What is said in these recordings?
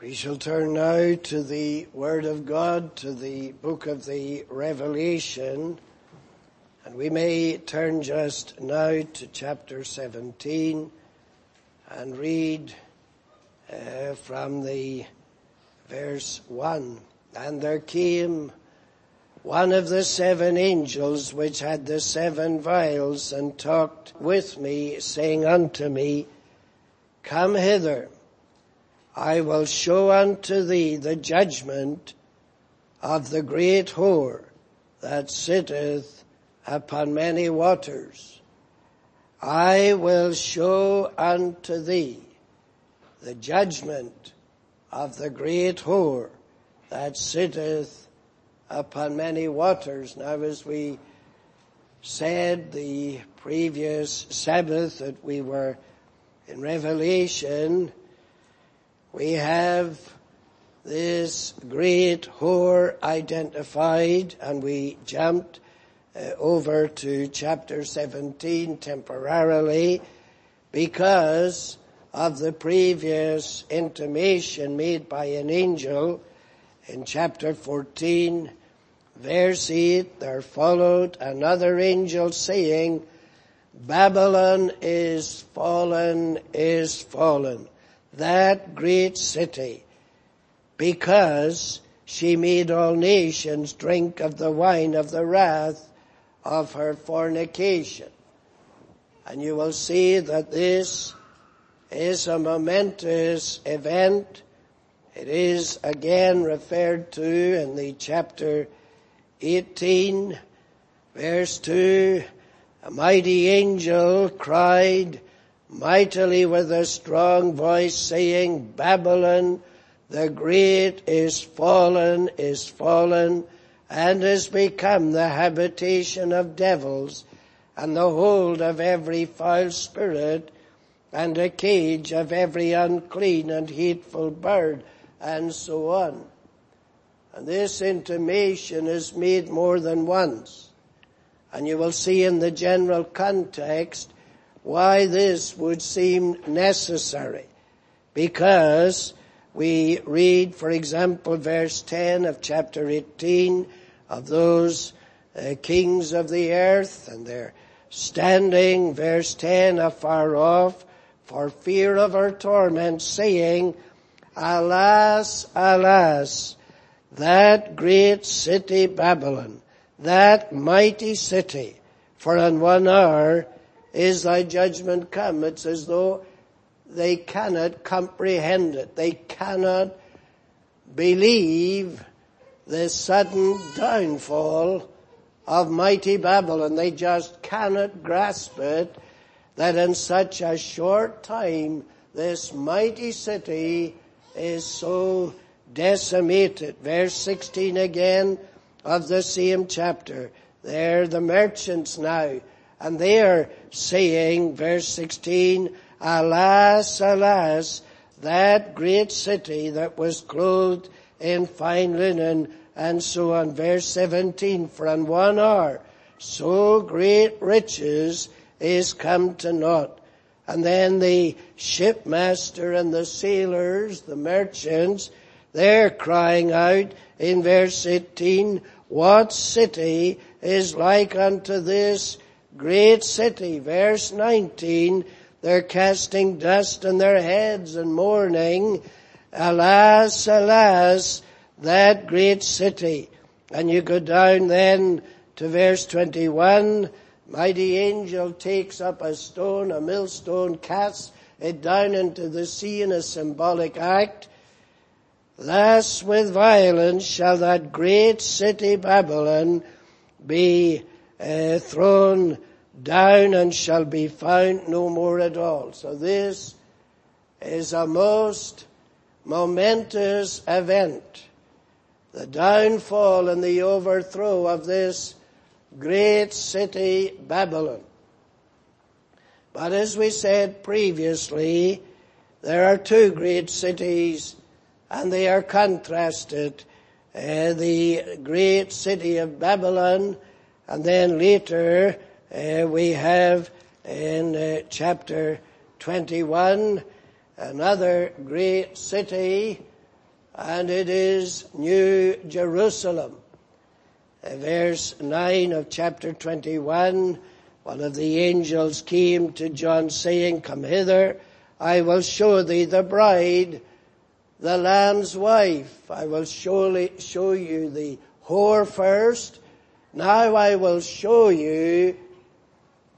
We shall turn now to the Word of God, to the book of the Revelation, and we may turn just now to chapter 17 and read uh, from the verse 1. And there came one of the seven angels which had the seven vials and talked with me, saying unto me, Come hither. I will show unto thee the judgment of the great whore that sitteth upon many waters. I will show unto thee the judgment of the great whore that sitteth upon many waters. Now as we said the previous Sabbath that we were in Revelation, we have this great whore identified and we jumped uh, over to chapter 17 temporarily because of the previous intimation made by an angel in chapter 14 verse 8 there followed another angel saying Babylon is fallen is fallen that great city because she made all nations drink of the wine of the wrath of her fornication. And you will see that this is a momentous event. It is again referred to in the chapter 18 verse 2. A mighty angel cried, mightily with a strong voice saying, Babylon the great is fallen, is fallen, and has become the habitation of devils, and the hold of every foul spirit, and a cage of every unclean and hateful bird, and so on. And this intimation is made more than once. And you will see in the general context why this would seem necessary. Because we read, for example, verse 10 of chapter 18 of those uh, kings of the earth and they're standing, verse 10, afar off for fear of our torment saying, Alas, alas, that great city Babylon, that mighty city, for in one hour is thy judgment come. It's as though they cannot comprehend it. They cannot believe the sudden downfall of mighty Babylon. They just cannot grasp it that in such a short time this mighty city is so decimated. Verse 16 again of the same chapter. There the merchants now and they are saying, verse 16, alas, alas, that great city that was clothed in fine linen and so on. Verse 17, for in one hour so great riches is come to naught. And then the shipmaster and the sailors, the merchants, they're crying out in verse 18, what city is like unto this great city. Verse 19, they're casting dust on their heads and mourning, alas, alas, that great city. And you go down then to verse 21, mighty angel takes up a stone, a millstone, casts it down into the sea in a symbolic act. Thus with violence shall that great city Babylon be uh, thrown down and shall be found no more at all. So this is a most momentous event. The downfall and the overthrow of this great city Babylon. But as we said previously, there are two great cities and they are contrasted. Uh, the great city of Babylon and then later uh, we have in uh, chapter 21 another great city and it is New Jerusalem. Verse 9 of chapter 21, one of the angels came to John saying, Come hither, I will show thee the bride, the Lamb's wife. I will surely show you the whore first. Now I will show you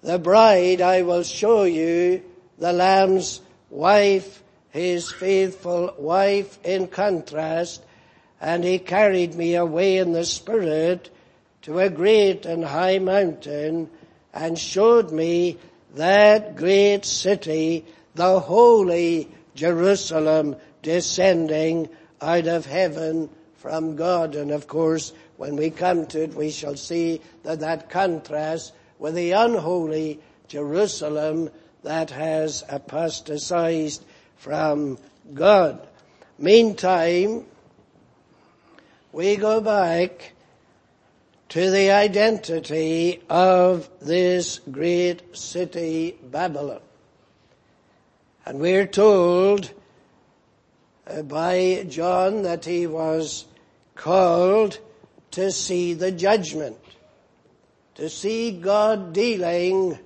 the bride. I will show you the Lamb's wife, his faithful wife in contrast. And he carried me away in the spirit to a great and high mountain and showed me that great city, the holy Jerusalem descending out of heaven from God. And of course, when we come to it, we shall see that that contrasts with the unholy Jerusalem that has apostatized from God. Meantime, we go back to the identity of this great city, Babylon. And we're told uh, by John that he was called to see the judgment, to see God dealing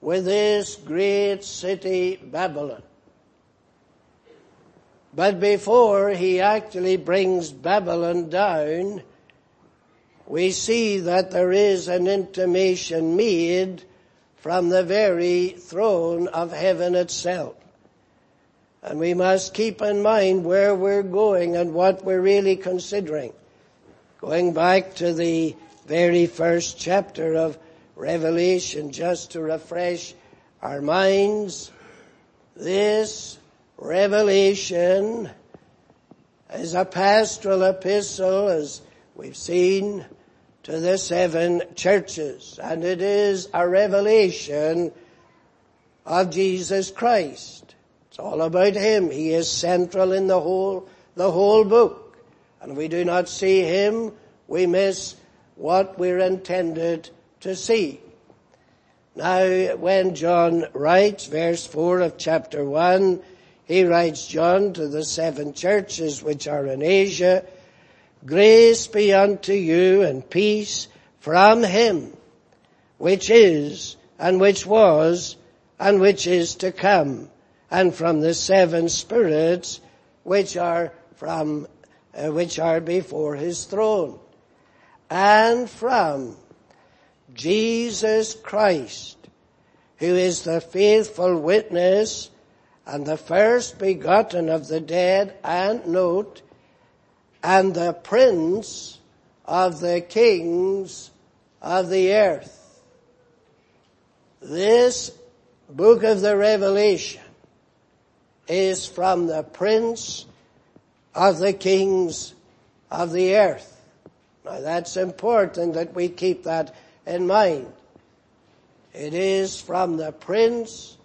with this great city, Babylon. But before he actually brings Babylon down, we see that there is an intimation made from the very throne of heaven itself. And we must keep in mind where we're going and what we're really considering. Going back to the very first chapter of Revelation, just to refresh our minds, this revelation is a pastoral epistle, as we've seen, to the seven churches. And it is a revelation of Jesus Christ. It's all about Him. He is central in the whole, the whole book. And we do not see Him, we miss what we're intended to see. Now, when John writes, verse 4 of chapter 1, he writes John to the seven churches which are in Asia, Grace be unto you and peace from him, which is, and which was, and which is to come, and from the seven spirits which are from, uh, which are before his throne, and from Jesus Christ, who is the faithful witness and the first begotten of the dead, and note, and the prince of the kings of the earth. This book of the Revelation is from the prince of the kings of the earth. Now that's important that we keep that in mind. It is from the prince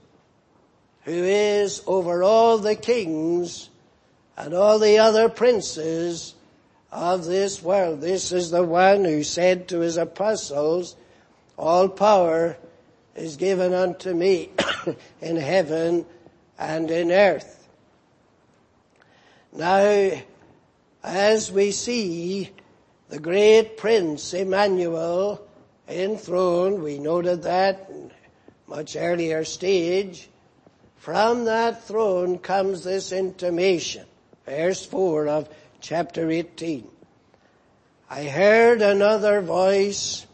who is over all the kings and all the other princes of this world. This is the one who said to his apostles, all power is given unto me in heaven and in earth. Now, as we see the great prince Emmanuel enthroned, we noted that in much earlier stage, from that throne comes this intimation verse 4 of chapter 18. I heard another voice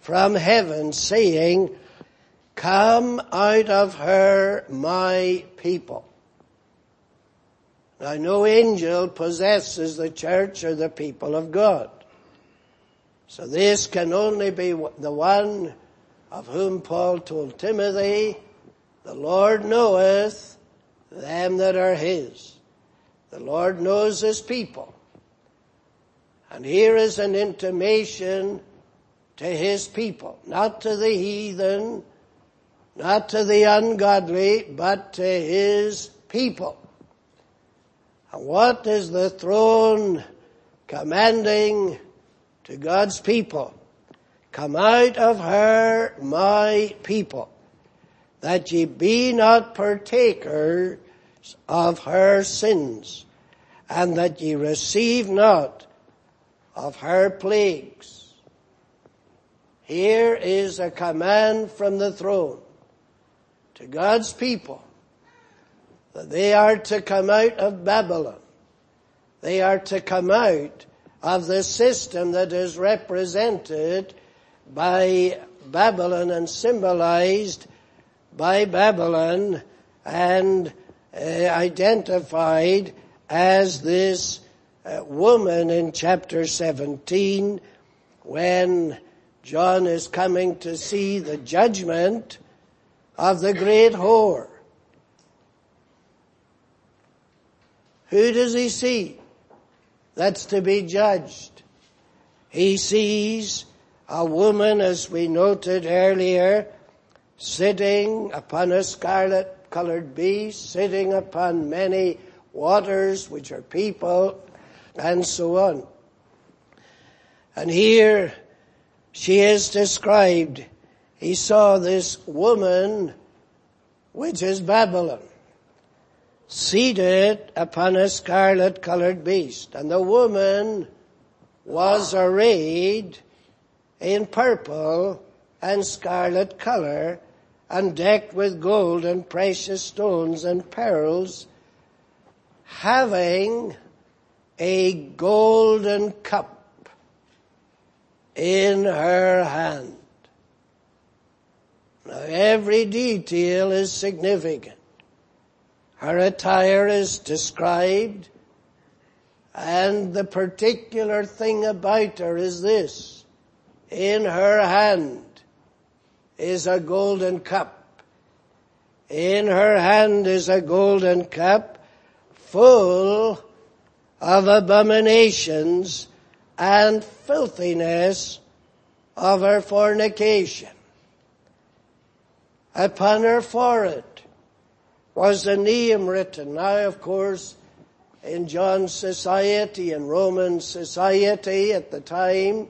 from heaven saying, come out of her, my people. Now no angel possesses the church or the people of God. So this can only be the one of whom Paul told Timothy, the Lord knoweth them that are his. The Lord knows His people. And here is an intimation to His people, not to the heathen, not to the ungodly, but to His people. And what is the throne commanding to God's people? Come out of her, my people, that ye be not partakers of her sins and that ye receive not of her plagues. Here is a command from the throne to God's people that they are to come out of Babylon. They are to come out of the system that is represented by Babylon and symbolized by Babylon and uh, identified as this uh, woman in chapter 17 when John is coming to see the judgment of the great whore. Who does he see? That's to be judged. He sees a woman, as we noted earlier, sitting upon a scarlet colored beast, sitting upon many waters, which are people, and so on. And here she is described. He saw this woman, which is Babylon, seated upon a scarlet colored beast. And the woman was arrayed in purple and scarlet color and decked with gold and precious stones and pearls, having a golden cup in her hand. Now every detail is significant. Her attire is described and the particular thing about her is this. In her hand is a golden cup. In her hand is a golden cup full of abominations and filthiness of her fornication. Upon her forehead was a name written. Now, of course, in John's society and Roman society at the time,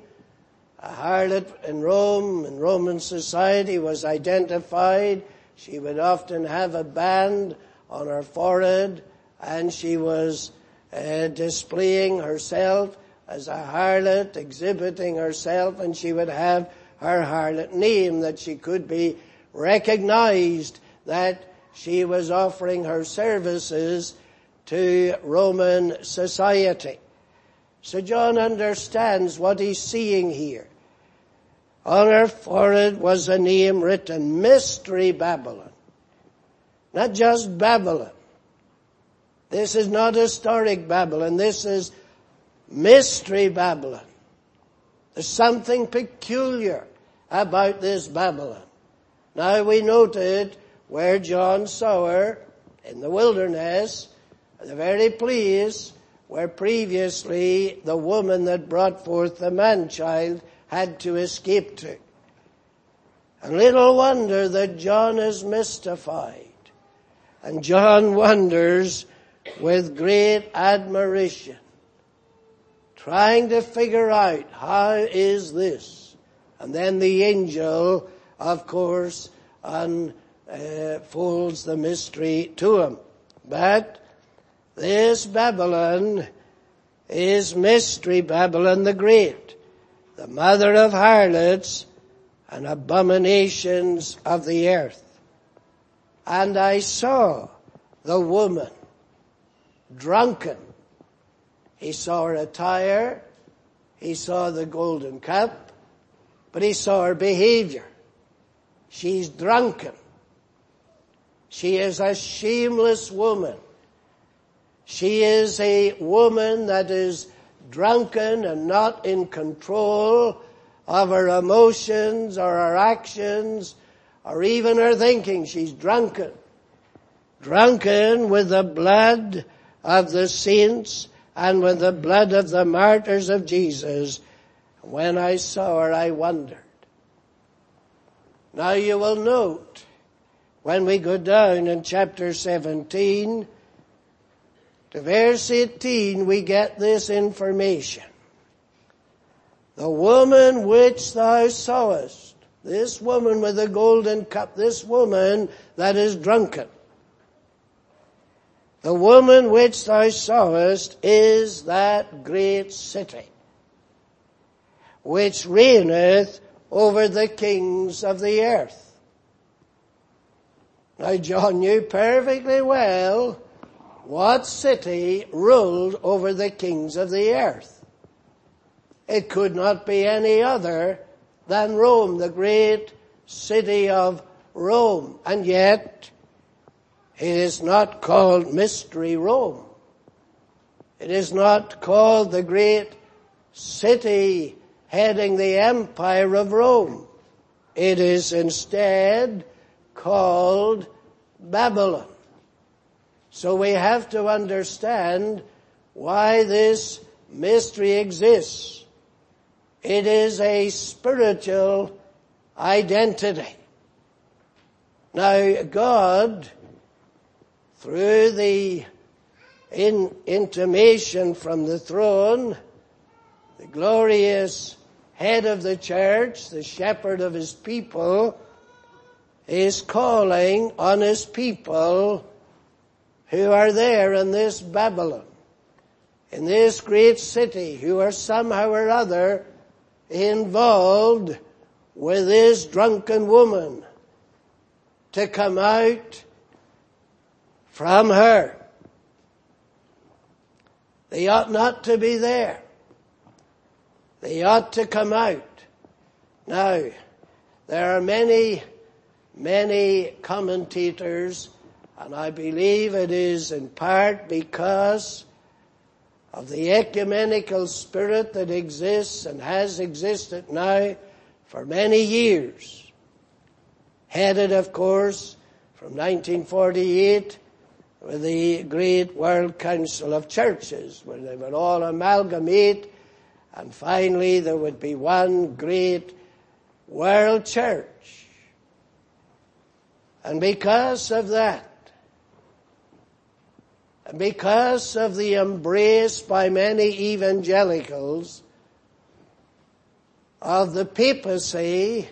a harlot in Rome, in Roman society was identified. She would often have a band on her forehead and she was uh, displaying herself as a harlot, exhibiting herself, and she would have her harlot name that she could be recognized that she was offering her services to Roman society. So John understands what he's seeing here. On her forehead was a name written, Mystery Babylon. Not just Babylon. This is not historic Babylon. This is Mystery Babylon. There's something peculiar about this Babylon. Now we noted where John saw her in the wilderness, the very place where previously the woman that brought forth the man-child had to escape to. And little wonder that John is mystified. And John wonders with great admiration, trying to figure out how is this? And then the angel, of course, Uh, unfolds the mystery to him. But this Babylon is Mystery Babylon the Great the mother of harlots and abominations of the earth. And I saw the woman drunken. He saw her attire, he saw the golden cup, but he saw her behavior. She's drunken. She is a shameless woman. She is a woman that is drunken and not in control of her emotions or her actions or even her thinking. She's drunken. Drunken with the blood of the saints and with the blood of the martyrs of Jesus. When I saw her, I wondered. Now you will note when we go down in chapter 17 to verse 18 we get this information. The woman which thou sawest, this woman with the golden cup, this woman that is drunken. The woman which thou sawest is that great city, which reigneth over the kings of the earth. Now John knew perfectly well what city ruled over the kings of the earth. It could not be any other than Rome, the great city of Rome. And yet, it is not called Mystery Rome. It is not called the great city heading the empire of Rome. It is instead called Babylon. So we have to understand why this mystery exists. It is a spiritual identity. Now God, through the in, intimation from the throne, the glorious head of the church, the shepherd of his people, is calling on his people who are there in this Babylon, in this great city, who are somehow or other involved with this drunken woman to come out from her. They ought not to be there. They ought to come out. Now, there are many, many commentators and I believe it is in part because of the ecumenical spirit that exists and has existed now for many years. Headed, of course, from 1948 with the great World Council of Churches, where they would all amalgamate and finally there would be one great world church. And because of that, and because of the embrace by many evangelicals of the papacy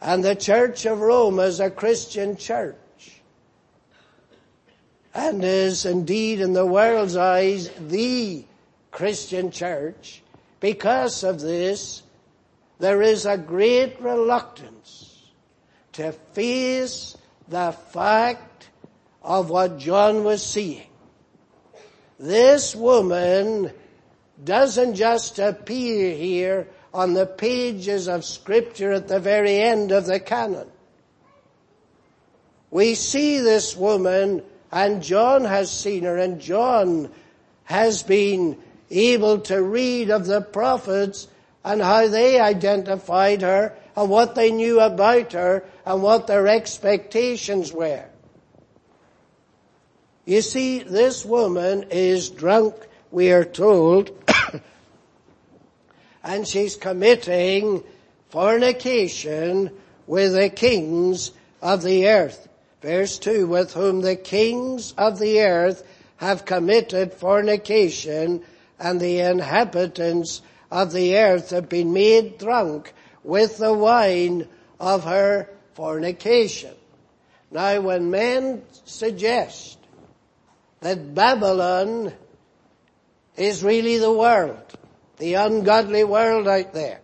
and the Church of Rome as a Christian church and is indeed in the world's eyes the Christian church. Because of this, there is a great reluctance to face the fact of what John was seeing. This woman doesn't just appear here on the pages of scripture at the very end of the canon. We see this woman and John has seen her and John has been able to read of the prophets and how they identified her and what they knew about her and what their expectations were. You see, this woman is drunk, we are told, and she's committing fornication with the kings of the earth. Verse 2, with whom the kings of the earth have committed fornication and the inhabitants of the earth have been made drunk with the wine of her fornication. Now when men suggest that Babylon is really the world, the ungodly world out there.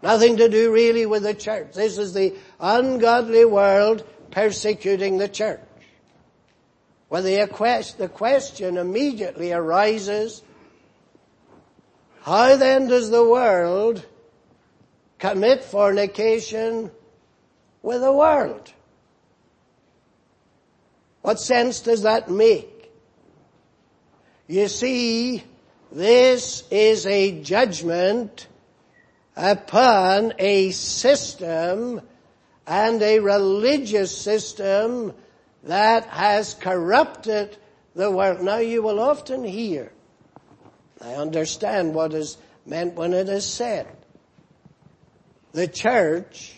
Nothing to do really with the church. This is the ungodly world persecuting the church. Well, the, question immediately arises, how then does the world commit fornication with the world? What sense does that make? You see, this is a judgment upon a system and a religious system that has corrupted the world. Now you will often hear, I understand what is meant when it is said. The church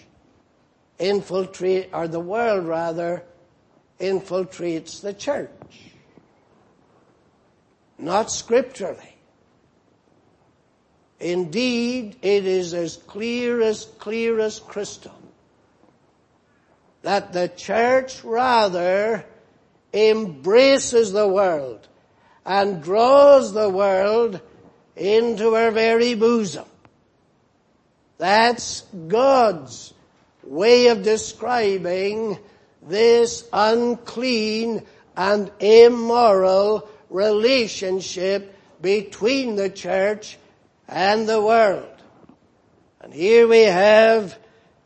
infiltrate, or the world rather, infiltrates the church. Not scripturally. Indeed, it is as clear as clear as crystal that the church rather embraces the world and draws the world into her very bosom. That's God's way of describing this unclean and immoral relationship between the church and the world. And here we have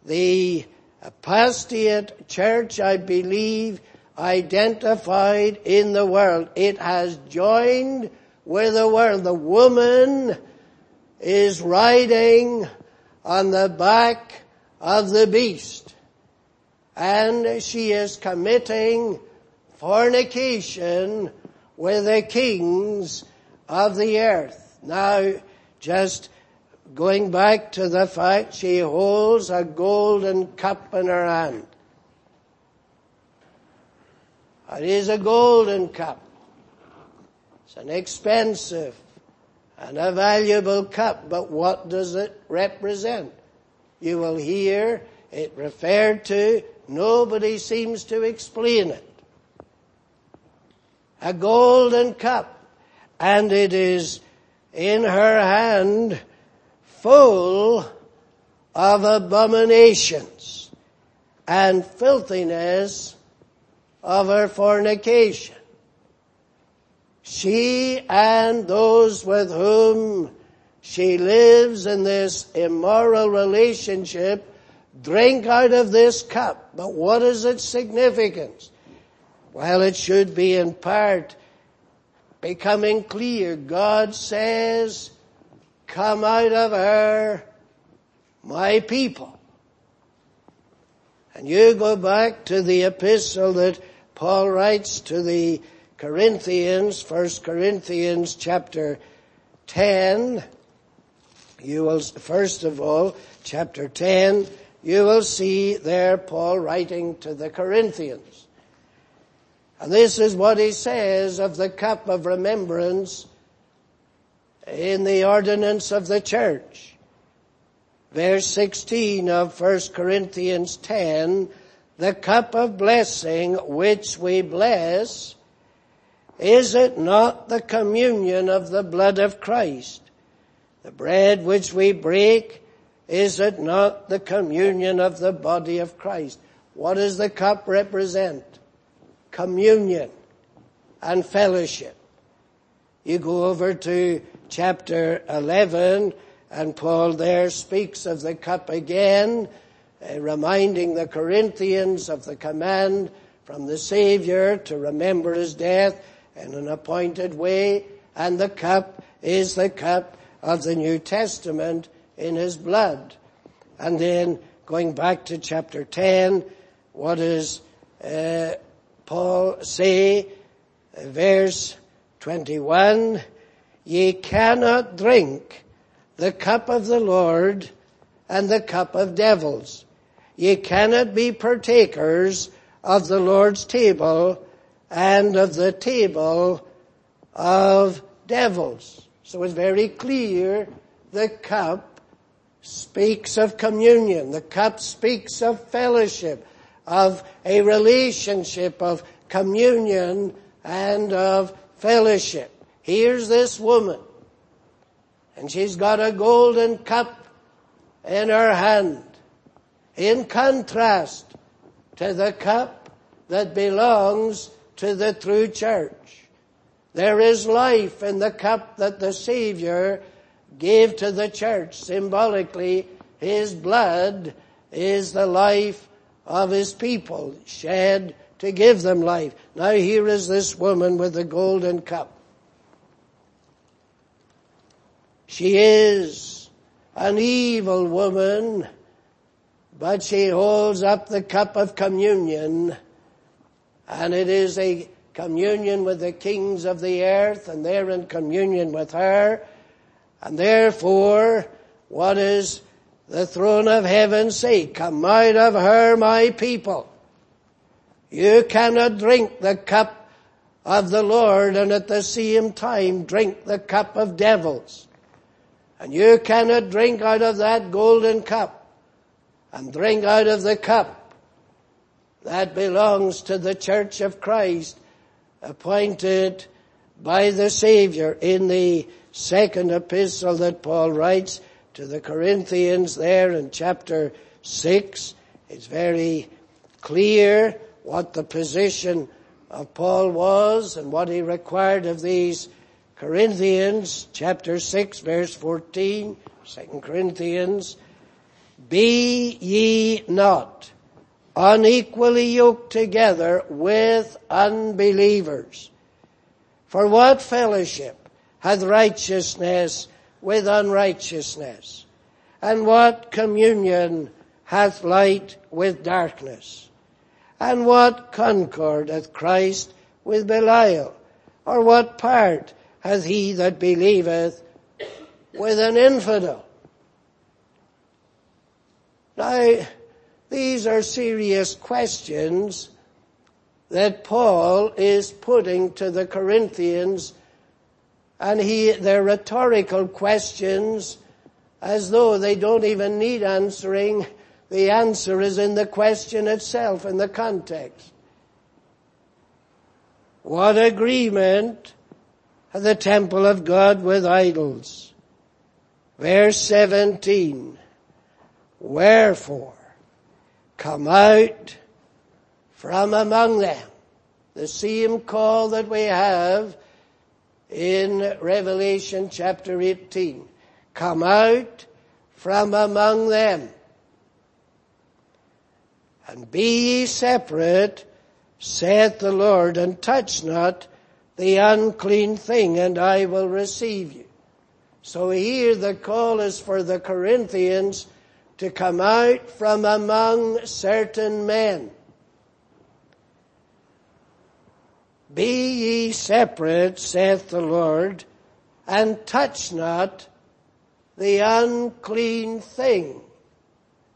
the apostate church, I believe, identified in the world. It has joined with the world. The woman is riding on the back of the beast and she is committing fornication with the kings of the earth. Now, just going back to the fact she holds a golden cup in her hand. It is a golden cup. It's an expensive and a valuable cup, but what does it represent? You will hear it referred to, nobody seems to explain it. A golden cup, and it is in her hand full of abominations and filthiness of her fornication. She and those with whom she lives in this immoral relationship drink out of this cup. But what is its significance? Well, it should be in part becoming clear. God says, come out of her, my people. And you go back to the epistle that Paul writes to the Corinthians, 1 Corinthians chapter 10. You will, first of all, chapter 10, you will see there Paul writing to the Corinthians. And this is what he says of the cup of remembrance in the ordinance of the church. Verse 16 of 1 Corinthians 10, the cup of blessing which we bless, is it not the communion of the blood of Christ? The bread which we break, is it not the communion of the body of Christ? What does the cup represent? Communion and fellowship. You go over to chapter 11 and Paul there speaks of the cup again, uh, reminding the Corinthians of the command from the Savior to remember his death in an appointed way, and the cup is the cup of the New Testament in his blood. And then going back to chapter 10, what does uh, Paul say? Verse 21, ye cannot drink the cup of the Lord and the cup of devils. Ye cannot be partakers of the Lord's table and of the table of devils. So it's very clear the cup speaks of communion. The cup speaks of fellowship, of a relationship of communion and of fellowship. Here's this woman and she's got a golden cup in her hand. In contrast to the cup that belongs to the true church. There is life in the cup that the Savior gave to the church. Symbolically, His blood is the life of His people, shed to give them life. Now here is this woman with the golden cup. She is an evil woman, but she holds up the cup of communion and it is a communion with the kings of the earth and they're in communion with her and therefore what does the throne of heaven say? Come out of her my people. You cannot drink the cup of the Lord and at the same time drink the cup of devils. And you cannot drink out of that golden cup and drink out of the cup that belongs to the church of Christ appointed by the Savior in the second epistle that Paul writes to the Corinthians there in chapter 6. It's very clear what the position of Paul was and what he required of these Corinthians, chapter 6 verse 14, 2 Corinthians, be ye not unequally yoked together with unbelievers. For what fellowship hath righteousness with unrighteousness? And what communion hath light with darkness? And what concord hath Christ with Belial? Or what part hath he that believeth with an infidel? Now, these are serious questions that Paul is putting to the Corinthians and he, they're rhetorical questions as though they don't even need answering. The answer is in the question itself, in the context. What agreement the temple of God with idols? Verse 17. Wherefore, come out from among them. The same call that we have in Revelation chapter 18. Come out from among them and be ye separate, saith the Lord, and touch not the unclean thing, and I will receive you. So here the call is for the Corinthians to come out from among certain men. Be ye separate, saith the Lord, and touch not the unclean thing.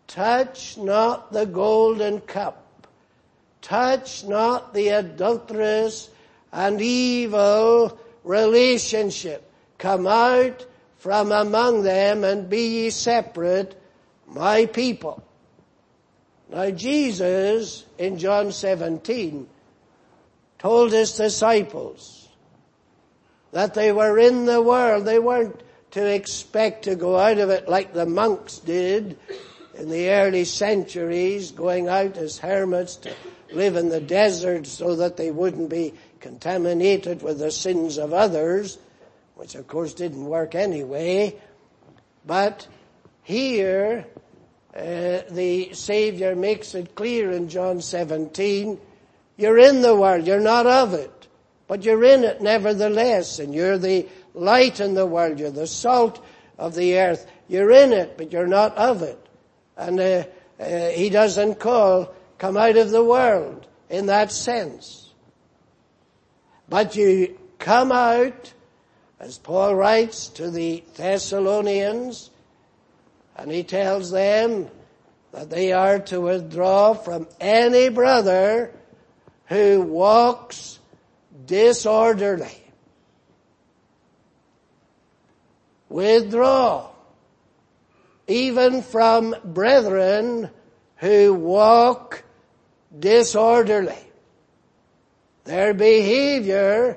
Touch not the golden cup. Touch not the adulterous and evil relationship. Come out from among them and be ye separate, my people. Now Jesus in John 17 told his disciples that they were in the world. They weren't to expect to go out of it like the monks did in the early centuries, going out as hermits to live in the desert so that they wouldn't be contaminated with the sins of others, which of course didn't work anyway. But here, uh, the Savior makes it clear in John 17, you're in the world, you're not of it, but you're in it nevertheless, and you're the light in the world, you're the salt of the earth, you're in it, but you're not of it. And uh, uh, he doesn't call, come out of the world in that sense. But you come out, as Paul writes to the Thessalonians, and he tells them that they are to withdraw from any brother who walks disorderly. Withdraw even from brethren who walk disorderly. Their behavior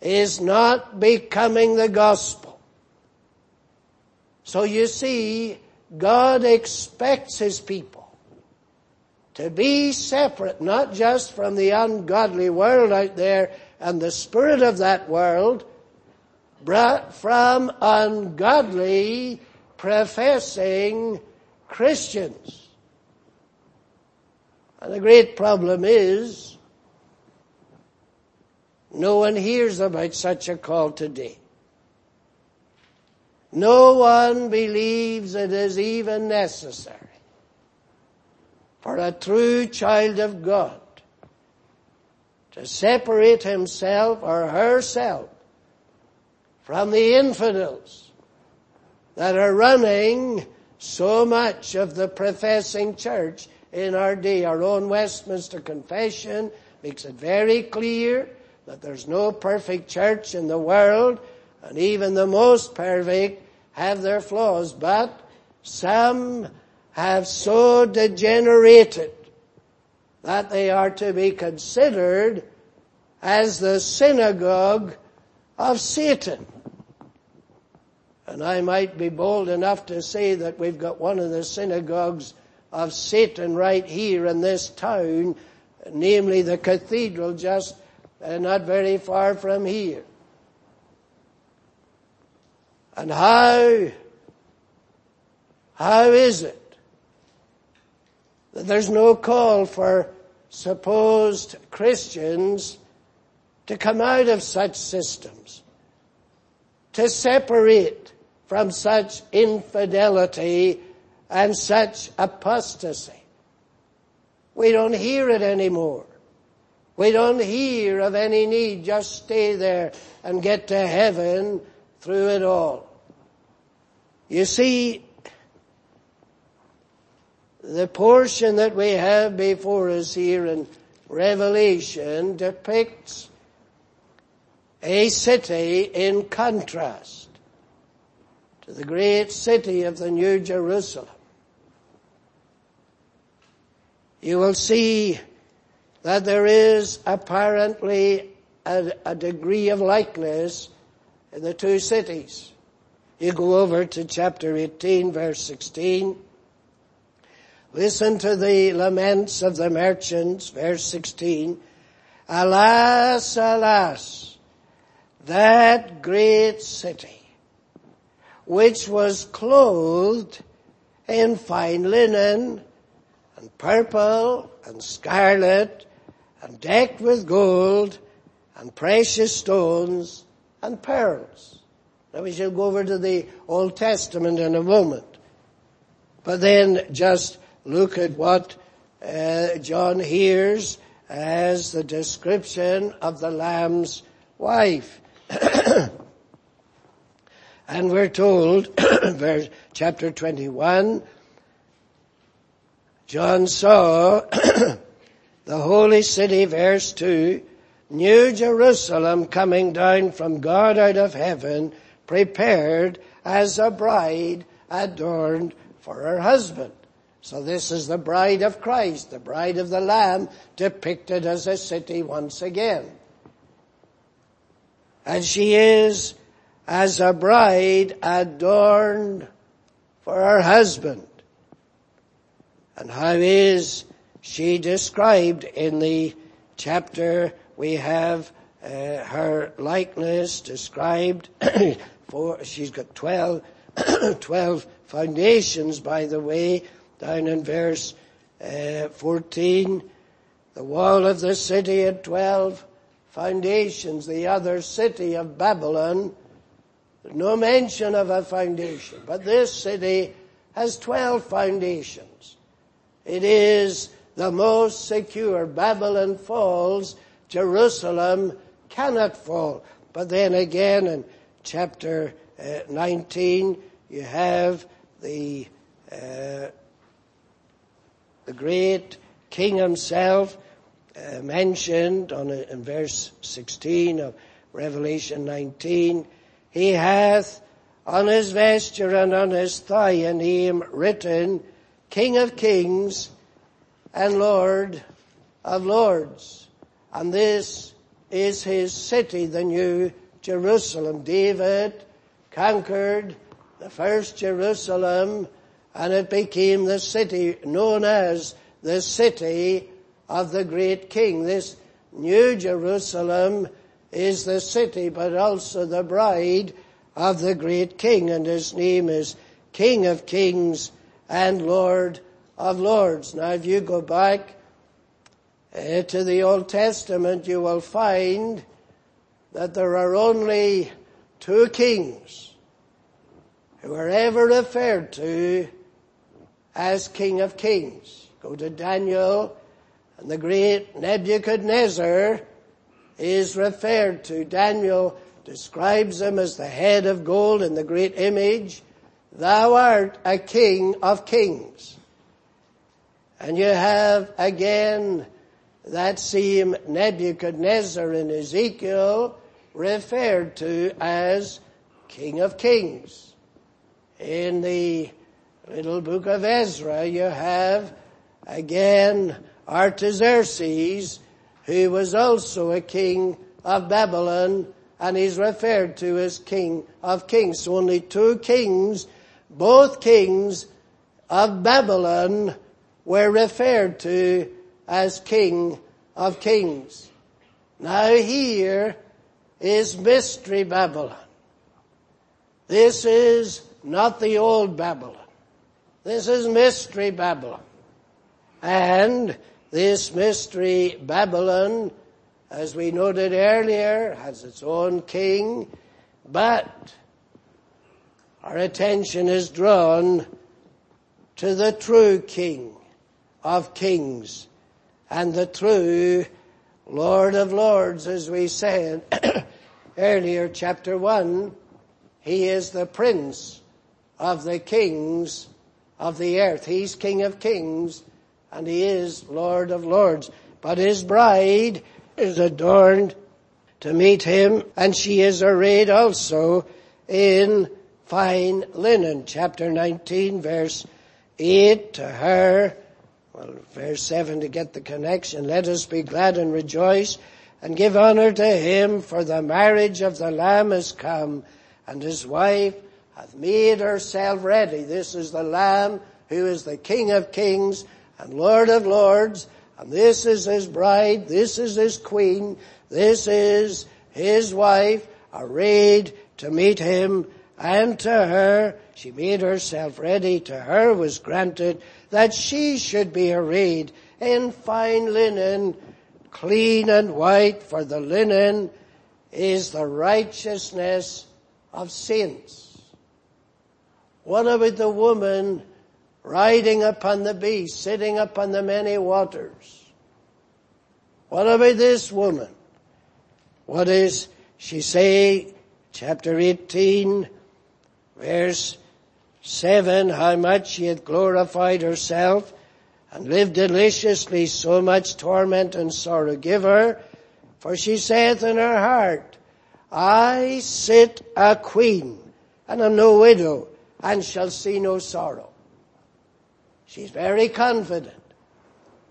is not becoming the gospel. So you see, God expects His people to be separate, not just from the ungodly world out there and the spirit of that world, but from ungodly professing Christians. And the great problem is, no one hears about such a call today. No one believes it is even necessary for a true child of God to separate himself or herself from the infidels that are running so much of the professing church in our day. Our own Westminster Confession makes it very clear that there's no perfect church in the world, and even the most perfect have their flaws, but some have so degenerated that they are to be considered as the synagogue of Satan. And I might be bold enough to say that we've got one of the synagogues of Satan right here in this town, namely the cathedral just uh, not very far from here. And how, how is it that there's no call for supposed Christians to come out of such systems, to separate from such infidelity and such apostasy. We don't hear it anymore. We don't hear of any need. Just stay there and get to heaven through it all. You see, the portion that we have before us here in Revelation depicts a city in contrast to the great city of the New Jerusalem. You will see that there is apparently a, a degree of likeness in the two cities. You go over to chapter 18 verse 16. Listen to the laments of the merchants, verse 16. Alas, alas, that great city, which was clothed in fine linen and purple and scarlet and decked with gold and precious stones and pearls. Now we shall go over to the Old Testament in a moment. But then just look at what uh, John hears as the description of the Lamb's wife. and we're told, verse, chapter 21, John saw the holy city, verse 2, New Jerusalem coming down from God out of heaven, prepared as a bride adorned for her husband. So this is the bride of Christ, the bride of the Lamb, depicted as a city once again. And she is as a bride adorned for her husband. And how is she described in the chapter we have uh, her likeness described for she's got 12, 12 foundations by the way down in verse uh, 14 the wall of the city had 12 foundations the other city of babylon no mention of a foundation. But this city has 12 foundations. It is the most secure. Babylon falls jerusalem cannot fall but then again in chapter uh, 19, you have the, uh, the great king himself uh, mentioned on in verse 16 of Revelation 19. He hath on his vesture and on his thigh a name written, King of Kings and Lord of Lords. And this is his city, the new Jerusalem. David conquered the first Jerusalem and it became the city known as the city of the great king. This new Jerusalem is the city but also the bride of the great king and his name is King of Kings and Lord of Lords. Now if you go back Eh, to the Old Testament you will find that there are only two kings who are ever referred to as King of Kings. Go to Daniel and the great Nebuchadnezzar is referred to. Daniel describes him as the head of gold in the great image. Thou art a king of kings. And you have again that same Nebuchadnezzar in Ezekiel referred to as King of Kings. In the little book of Ezra, you have again Artaxerxes who was also a king of Babylon, and he's referred to as king of kings. So only two kings, both kings of Babylon were referred to as king of kings. Now here is mystery Babylon. This is not the old Babylon. This is mystery Babylon. And this mystery Babylon, as we noted earlier, has its own king, but our attention is drawn to the true king of kings and the true Lord of lords, as we said earlier, chapter one. He is the prince of the kings of the earth. He's king of kings and he is Lord of lords. But his bride is adorned to meet him and she is arrayed also in fine linen. Chapter 19 verse 8 to her, well verse 7 to get the connection, let us be glad and rejoice and give honor to him for the marriage of the Lamb is come and his wife hath made herself ready. This is the Lamb who is the King of kings and Lord of lords, and this is his bride, this is his queen, this is his wife, arrayed to meet him, and to her, she made herself ready, to her was granted that she should be arrayed in fine linen, clean and white, for the linen is the righteousness of saints. What about the woman riding upon the beast, sitting upon the many waters. What about this woman? What is she say? Chapter 18, verse 7, how much she had glorified herself and lived deliciously, so much torment and sorrow give her. For she saith in her heart, I sit a queen and am no widow and shall see no sorrow. She's very confident.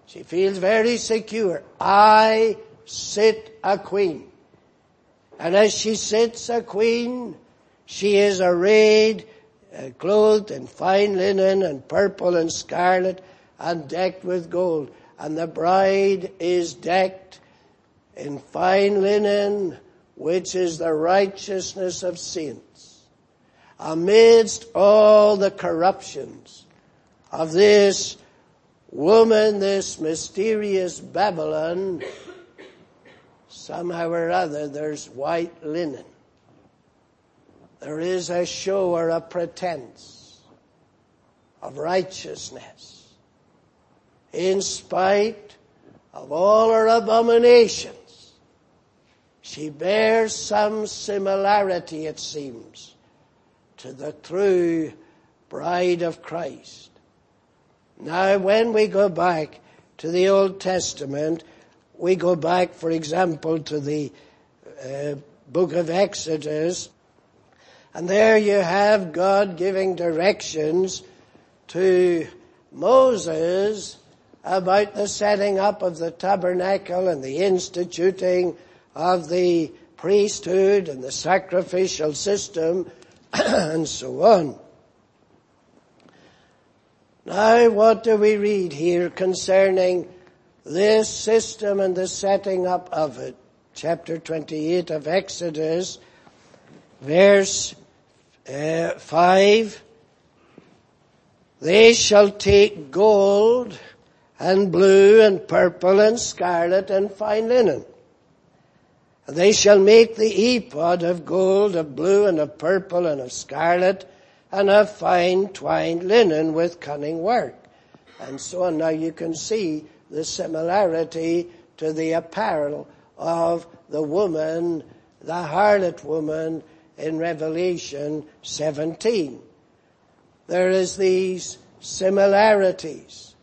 She feels very secure. I sit a queen. And as she sits a queen, she is arrayed, uh, clothed in fine linen and purple and scarlet and decked with gold. And the bride is decked in fine linen, which is the righteousness of saints. Amidst all the corruptions of this woman, this mysterious Babylon, somehow or other there's white linen. There is a show or a pretense of righteousness in spite of all her abominations. She bears some similarity, it seems, to the true bride of Christ. Now when we go back to the Old Testament, we go back, for example, to the uh, book of Exodus, and there you have God giving directions to Moses about the setting up of the tabernacle and the instituting of the priesthood and the sacrificial system and so on. Now what do we read here concerning this system and the setting up of it? Chapter 28 of Exodus, verse uh, 5. They shall take gold and blue and purple and scarlet and fine linen. They shall make the ephod of gold, of blue and of purple and of scarlet and of fine twined linen with cunning work. And so on. Now you can see the similarity to the apparel of the woman, the harlot woman in Revelation 17. There is these similarities.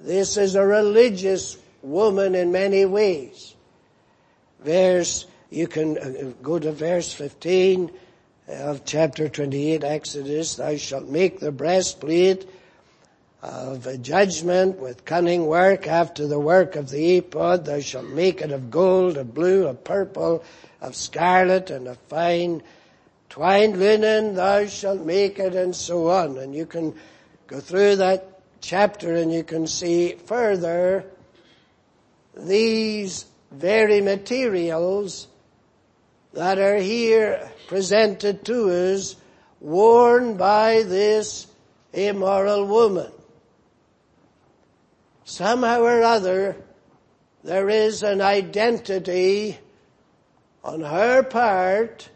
This is a religious woman in many ways. Verse, you can uh, go to verse 15 of chapter 28 Exodus, thou shalt make the breastplate of judgment with cunning work after the work of the ephod. Thou shalt make it of gold, of blue, of purple, of scarlet, and of fine twined linen. Thou shalt make it, and so on. And you can go through that chapter and you can see further these very materials that are here presented to us worn by this immoral woman somehow or other, there is an identity on her part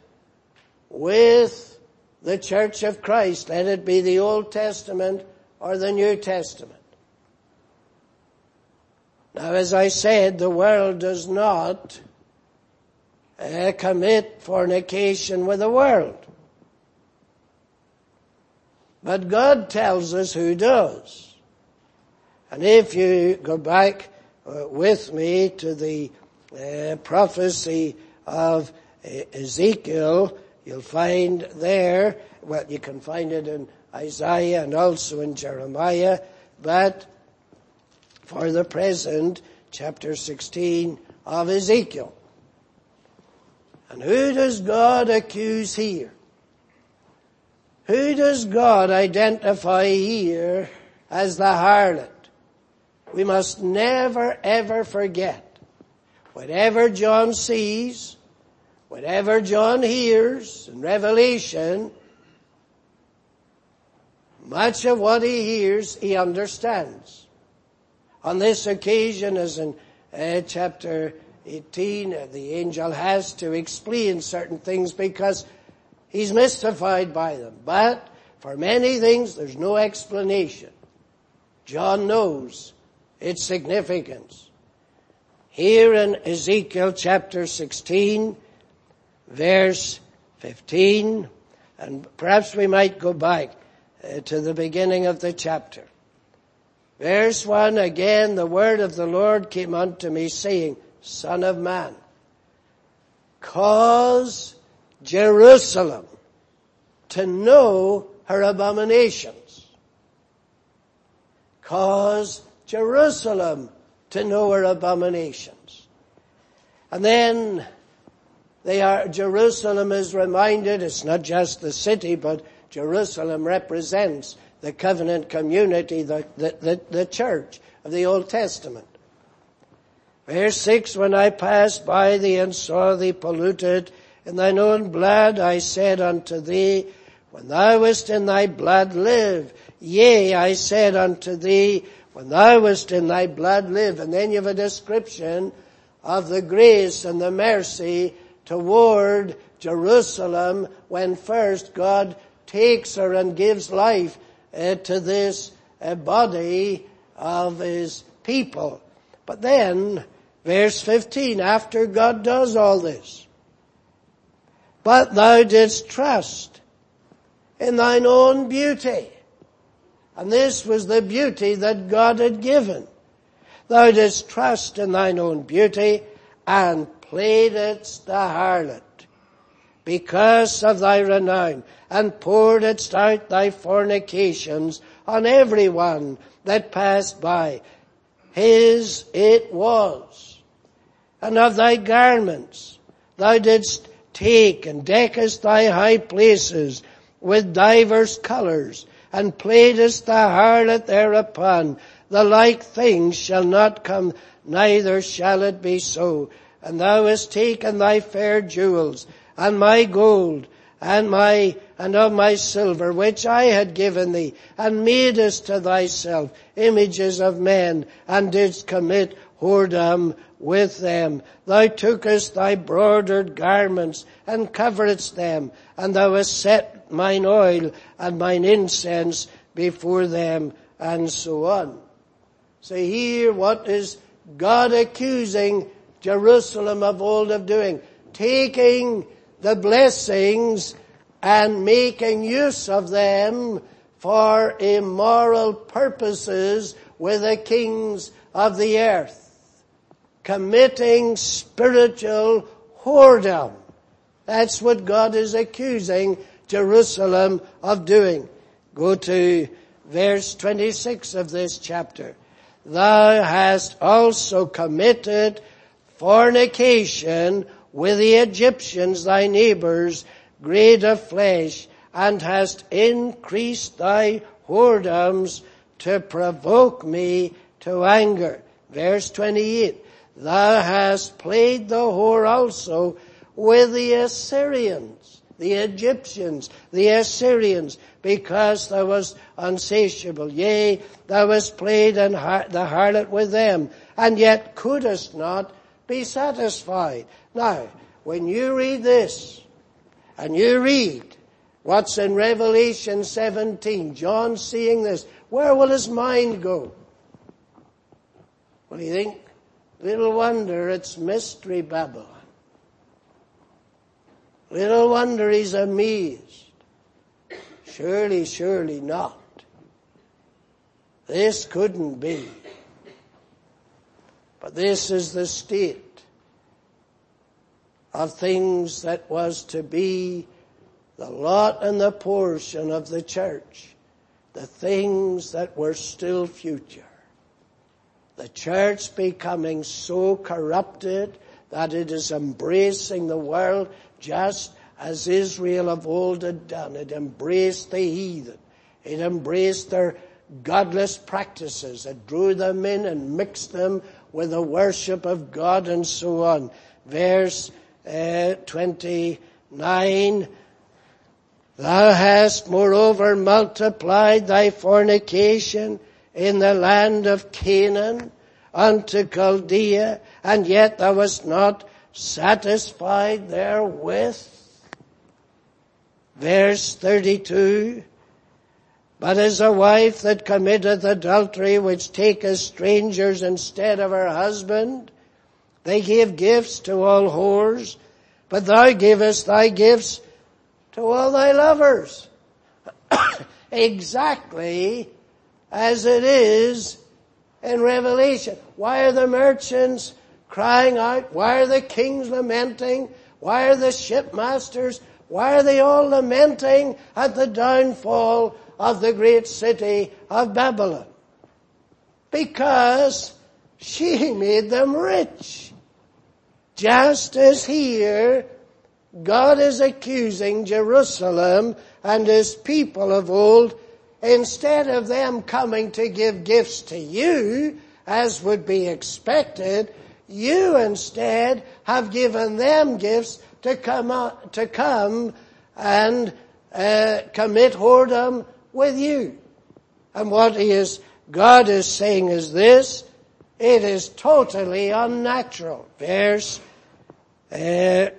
with the Church of Christ. Let it be the Old Testament or the New Testament. Now as I said, the world does not uh, commit fornication with the world. But God tells us who does. And if you go back uh, with me to the uh, prophecy of uh, Ezekiel, you'll find there, well, you can find it in Isaiah and also in Jeremiah, but for the present, chapter 16 of Ezekiel. And who does God accuse here? Who does God identify here as the harlot? we must never ever forget whatever John sees, whatever John hears in Revelation, much of what he hears he understands. On this occasion, as in uh, chapter 18, uh, the angel has to explain certain things because he's mystified by them. But for many things, there's no explanation. John knows its significance. Here in Ezekiel chapter 16, verse 15, and perhaps we might go back uh, to the beginning of the chapter. Verse 1, again the word of the Lord came unto me saying, Son of man, cause Jerusalem to know her abominations. Cause Jerusalem to know her abominations. And then they are, Jerusalem is reminded, it's not just the city, but Jerusalem represents the covenant community, the, the, the, the church of the Old Testament. Verse 6, when I passed by thee and saw thee polluted in thine own blood, I said unto thee, when thou wast in thy blood, live. Yea, I said unto thee, when thou wast in thy blood live. And then you have a description of the grace and the mercy toward Jerusalem when first God takes her and gives life uh, to this uh, body of his people. But then, verse 15, after God does all this, but thou didst trust in thine own beauty and this was the beauty that God had given. Thou didst trust in thine own beauty and playedst the harlot because of thy renown and pouredst out thy fornications on every one that passed by. His it was. And of thy garments thou didst take and deckest thy high places with divers colors and playedest the harlot thereupon. The like things shall not come, neither shall it be so. And thou hast taken thy fair jewels, and my gold, and my, and of my silver, which I had given thee, and madest to thyself images of men, and didst commit whoredom with them. Thou tookest thy broidered garments and coveredst them, and thou hast set mine oil and mine incense before them, and so on. So here what is God accusing Jerusalem of old of doing? Taking the blessings and making use of them for immoral purposes with the kings of the earth. Committing spiritual whoredom. That's what God is accusing Jerusalem of doing. Go to verse 26 of this chapter. Thou hast also committed fornication with the Egyptians, thy neighbors, great of flesh, and hast increased thy whoredoms to provoke me to anger. Verse 28. Thou hast played the whore also with the Assyrians, the Egyptians, the Assyrians, because thou wast unsatiable. Yea, thou hast played the harlot with them, and yet couldst not be satisfied. Now, when you read this, and you read what's in Revelation 17, John seeing this, where will his mind go? What do you think? Little wonder it's Mystery Babylon. Little wonder he's amazed. Surely, surely not. This couldn't be. But this is the state of things that was to be the lot and the portion of the church. The things that were still future. The church becoming so corrupted that it is embracing the world just as Israel of old had done. It embraced the heathen. It embraced their godless practices. It drew them in and mixed them with the worship of God and so on. Verse uh, 29, Thou hast moreover multiplied thy fornication in the land of Canaan unto Chaldea, and yet thou wast not satisfied therewith. Verse 32, but as a wife that committeth adultery, which taketh strangers instead of her husband, they give gifts to all whores, but thou givest thy gifts to all thy lovers. exactly as it is in Revelation. Why are the merchants crying out? Why are the kings lamenting? Why are the shipmasters? Why are they all lamenting at the downfall of the great city of Babylon? Because she made them rich. Just as here, God is accusing Jerusalem and his people of old, instead of them coming to give gifts to you, as would be expected, you instead have given them gifts to come to come and uh, commit whoredom with you. And what he is, God is saying is this, it is totally unnatural. Verse uh,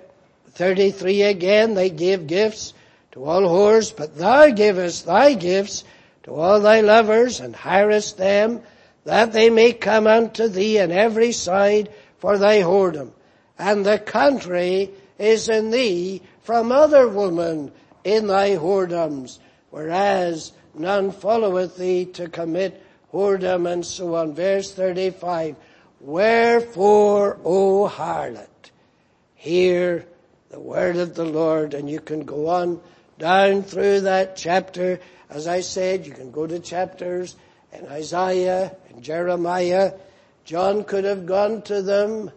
33 again, they give gifts to all whores, but thou givest thy gifts to all thy lovers and hirest them that they may come unto thee on every side for thy whoredom. And the country is in thee from other women in thy whoredoms, whereas none followeth thee to commit whoredom and so on. Verse 35, Wherefore, O harlot, hear the word of the Lord, and you can go on down through that chapter. As I said, you can go to chapters in Isaiah and Jeremiah, John could have gone to them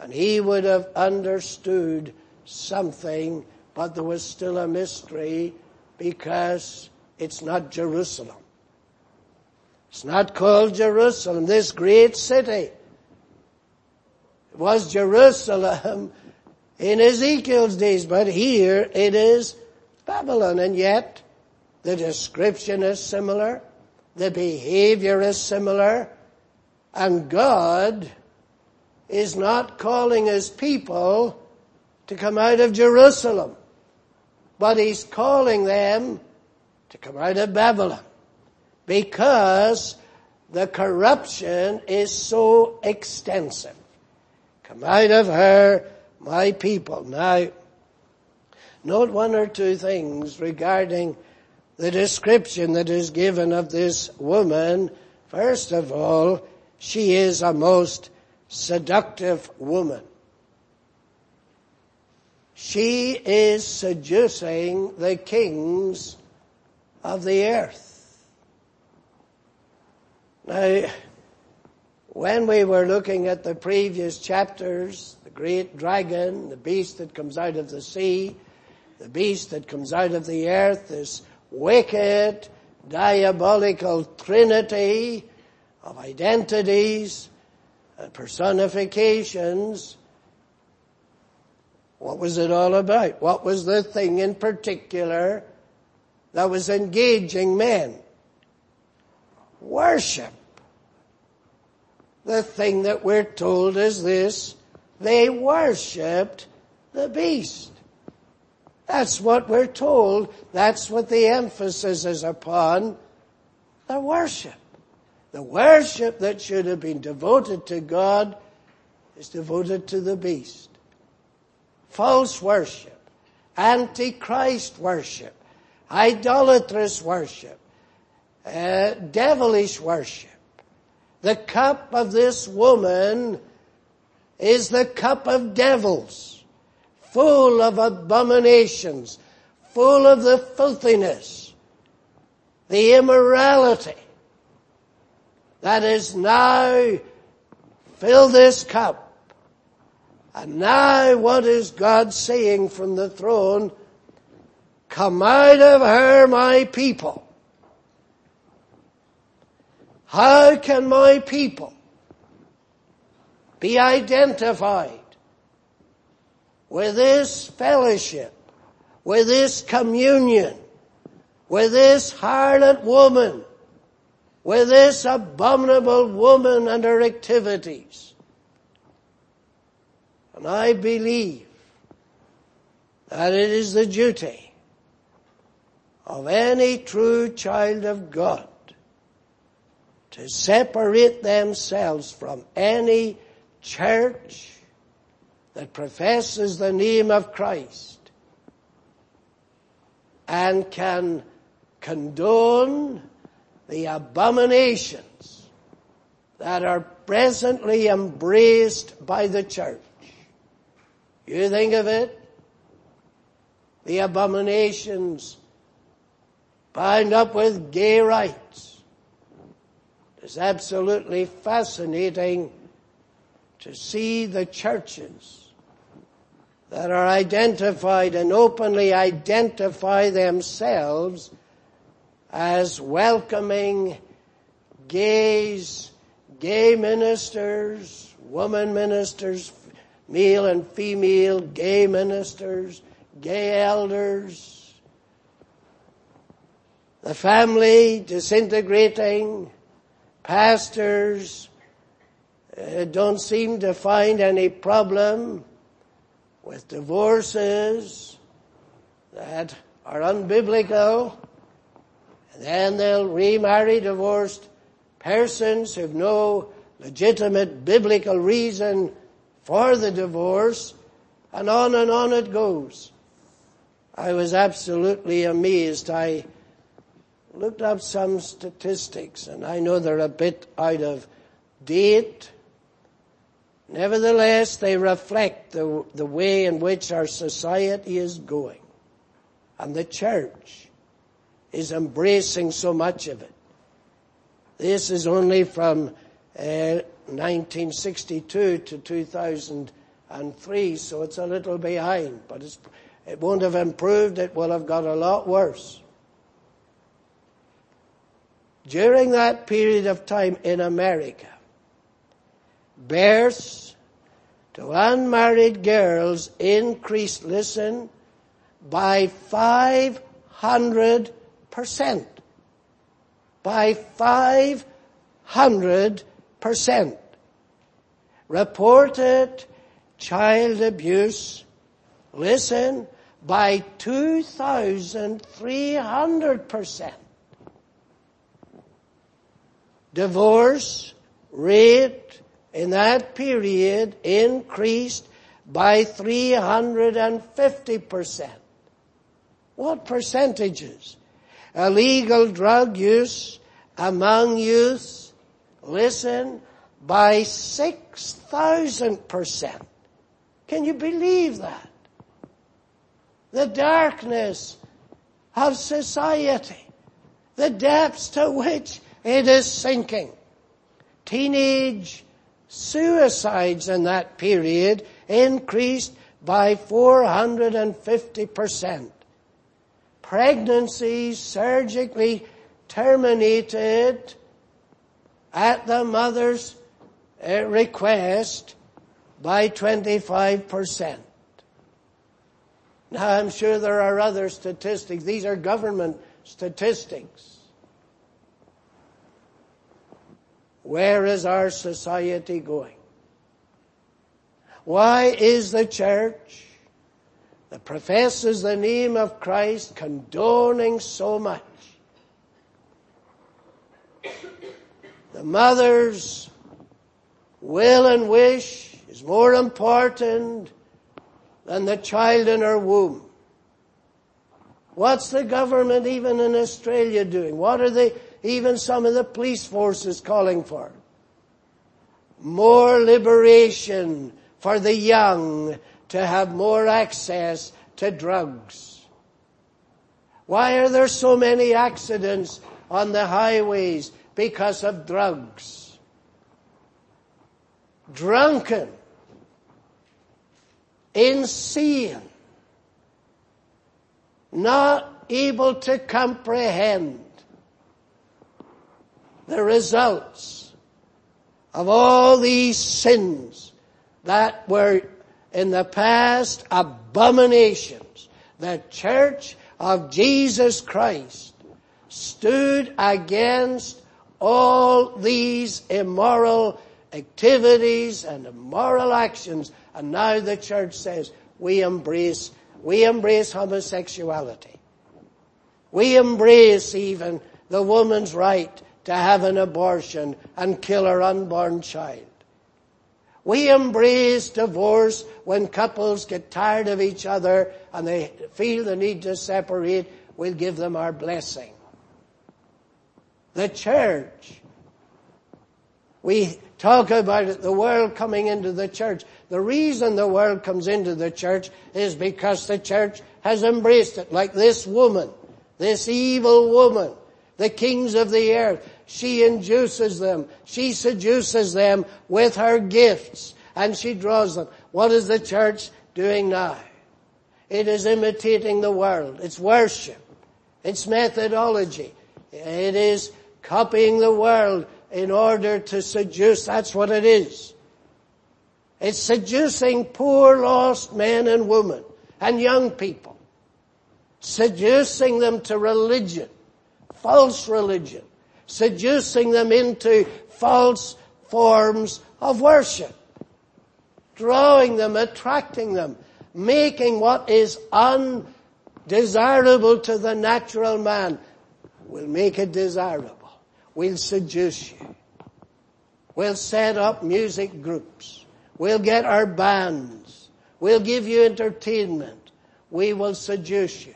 and he would have understood something, but there was still a mystery because it's not Jerusalem. It's not called Jerusalem, this great city. It was Jerusalem in Ezekiel's days, but here it is Babylon, and yet the description is similar, the behavior is similar, and God is not calling his people to come out of Jerusalem, but he's calling them to come out of Babylon because the corruption is so extensive. Come out of her, my people. Now, note one or two things regarding the description that is given of this woman. First of all, she is a most seductive woman. She is seducing the kings of the earth. Now, when we were looking at the previous chapters, great dragon, the beast that comes out of the sea, the beast that comes out of the earth, this wicked, diabolical trinity of identities and personifications, what was it all about? What was the thing in particular that was engaging men? Worship. The thing that we're told is this, they worshipped the beast. That's what we're told. That's what the emphasis is upon. The worship. The worship that should have been devoted to God is devoted to the beast. False worship, antichrist worship, idolatrous worship, uh, devilish worship. The cup of this woman is the cup of devils full of abominations, full of the filthiness, the immorality that is now fill this cup. And now what is God saying from the throne? Come out of her, my people. How can my people be identified with this fellowship, with this communion, with this harlot woman, with this abominable woman and her activities. And I believe that it is the duty of any true child of God to separate themselves from any church, that professes the name of Christ and can condone the abominations that are presently embraced by the church. You think of it? The abominations bound up with gay rights. It's absolutely fascinating to see the churches that are identified and openly identify themselves as welcoming gays, gay ministers, woman ministers, male and female gay ministers, gay elders, the family disintegrating, pastors uh, don't seem to find any problem with divorces that are unbiblical, and then they'll remarry divorced persons who've no legitimate biblical reason for the divorce, and on and on it goes. I was absolutely amazed. I looked up some statistics, and I know they're a bit out of date, Nevertheless, they reflect the, the way in which our society is going. And the church is embracing so much of it. This is only from uh, 1962 to 2003, so it's a little behind, but it won't have improved, it will have got a lot worse. During that period of time in America, births to unmarried girls increased, listen, by 500 percent. By 500 percent. Reported child abuse, listen, by 2,300 percent. Divorce rate in that period increased by 350%. What percentages? Illegal drug use among youth, listen, by 6,000%. Can you believe that? The darkness of society, the depths to which it is sinking. Teenage suicides in that period increased by 450%. Pregnancies surgically terminated at the mother's uh, request by 25%. Now I'm sure there are other statistics. These are government statistics. Where is our society going? Why is the church that professes the name of Christ condoning so much? The mother's will and wish is more important than the child in her womb. What's the government even in Australia doing? What are they, even some of the police forces calling for? More liberation for the young to have more access to drugs. Why are there so many accidents on the highways? Because of drugs. Drunken insane, not able to comprehend the results of all these sins that were in the past abominations. The church of Jesus Christ stood against all these immoral activities and immoral actions and now the church says we embrace, we embrace homosexuality. We embrace even the woman's right to have an abortion and kill her unborn child. We embrace divorce when couples get tired of each other and they feel the need to separate. We'll give them our blessing. The church. We talk about the world coming into the church. The reason the world comes into the church is because the church has embraced it, like this woman, this evil woman, the kings of the earth. She induces them, she seduces them with her gifts, and she draws them. What is the church doing now? It is imitating the world. It's worship. It's methodology. It is copying the world in order to seduce. That's what it is. It's seducing poor lost men and women and young people. Seducing them to religion, false religion. Seducing them into false forms of worship. Drawing them, attracting them, making what is undesirable to the natural man. We'll make it desirable. We'll seduce you. We'll set up music groups. We'll get our bands. We'll give you entertainment. We will seduce you.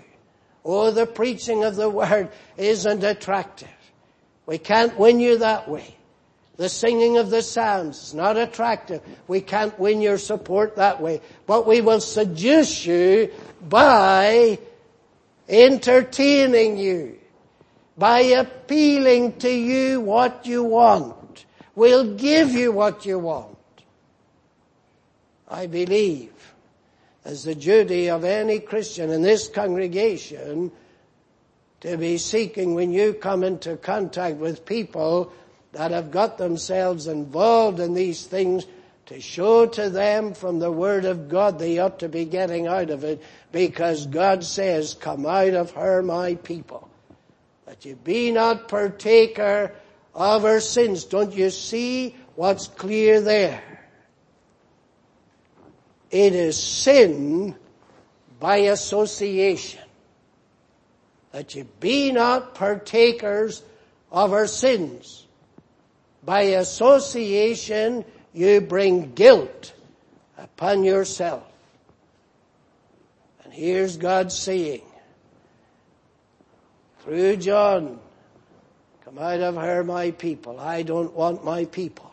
Oh, the preaching of the word isn't attractive. We can't win you that way. The singing of the psalms is not attractive. We can't win your support that way. But we will seduce you by entertaining you, by appealing to you what you want. We'll give you what you want. I believe, as the duty of any Christian in this congregation to be seeking when you come into contact with people that have got themselves involved in these things to show to them from the Word of God they ought to be getting out of it because God says, come out of her my people. That you be not partaker of her sins. Don't you see what's clear there? It is sin by association. That ye be not partakers of our sins. By association, you bring guilt upon yourself. And here's God saying, through John, come out of her my people. I don't want my people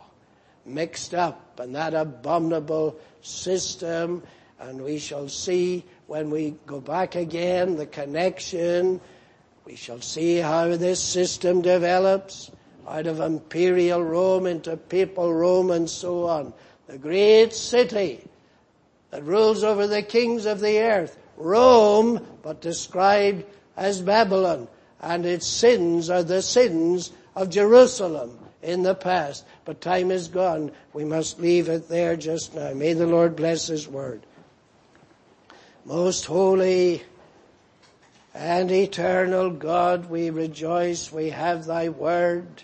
mixed up in that abominable system and we shall see when we go back again the connection. We shall see how this system develops out of imperial Rome into papal Rome and so on. The great city that rules over the kings of the earth. Rome, but described as Babylon. And its sins are the sins of Jerusalem in the past. But time is gone. We must leave it there just now. May the Lord bless His word. Most holy and eternal God, we rejoice we have thy word.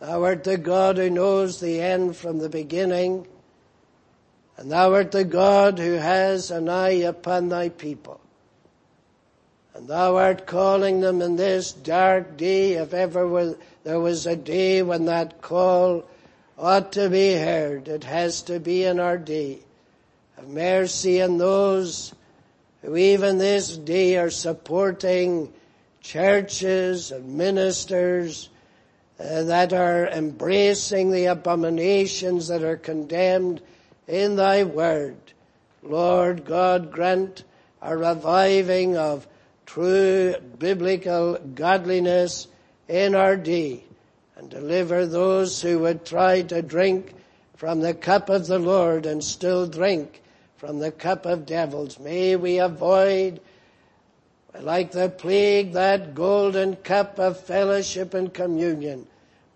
Thou art the God who knows the end from the beginning. And thou art the God who has an eye upon thy people. And thou art calling them in this dark day, if ever there was a day when that call ought to be heard, it has to be in our day. Have mercy on those who even this day are supporting churches and ministers uh, that are embracing the abominations that are condemned in thy word. Lord God, grant a reviving of true biblical godliness in our day and deliver those who would try to drink from the cup of the Lord and still drink from the cup of devils. May we avoid like the plague, that golden cup of fellowship and communion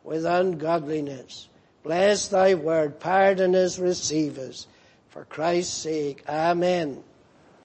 with ungodliness. Bless thy word. Pardon us, receive us. For Christ's sake. Amen.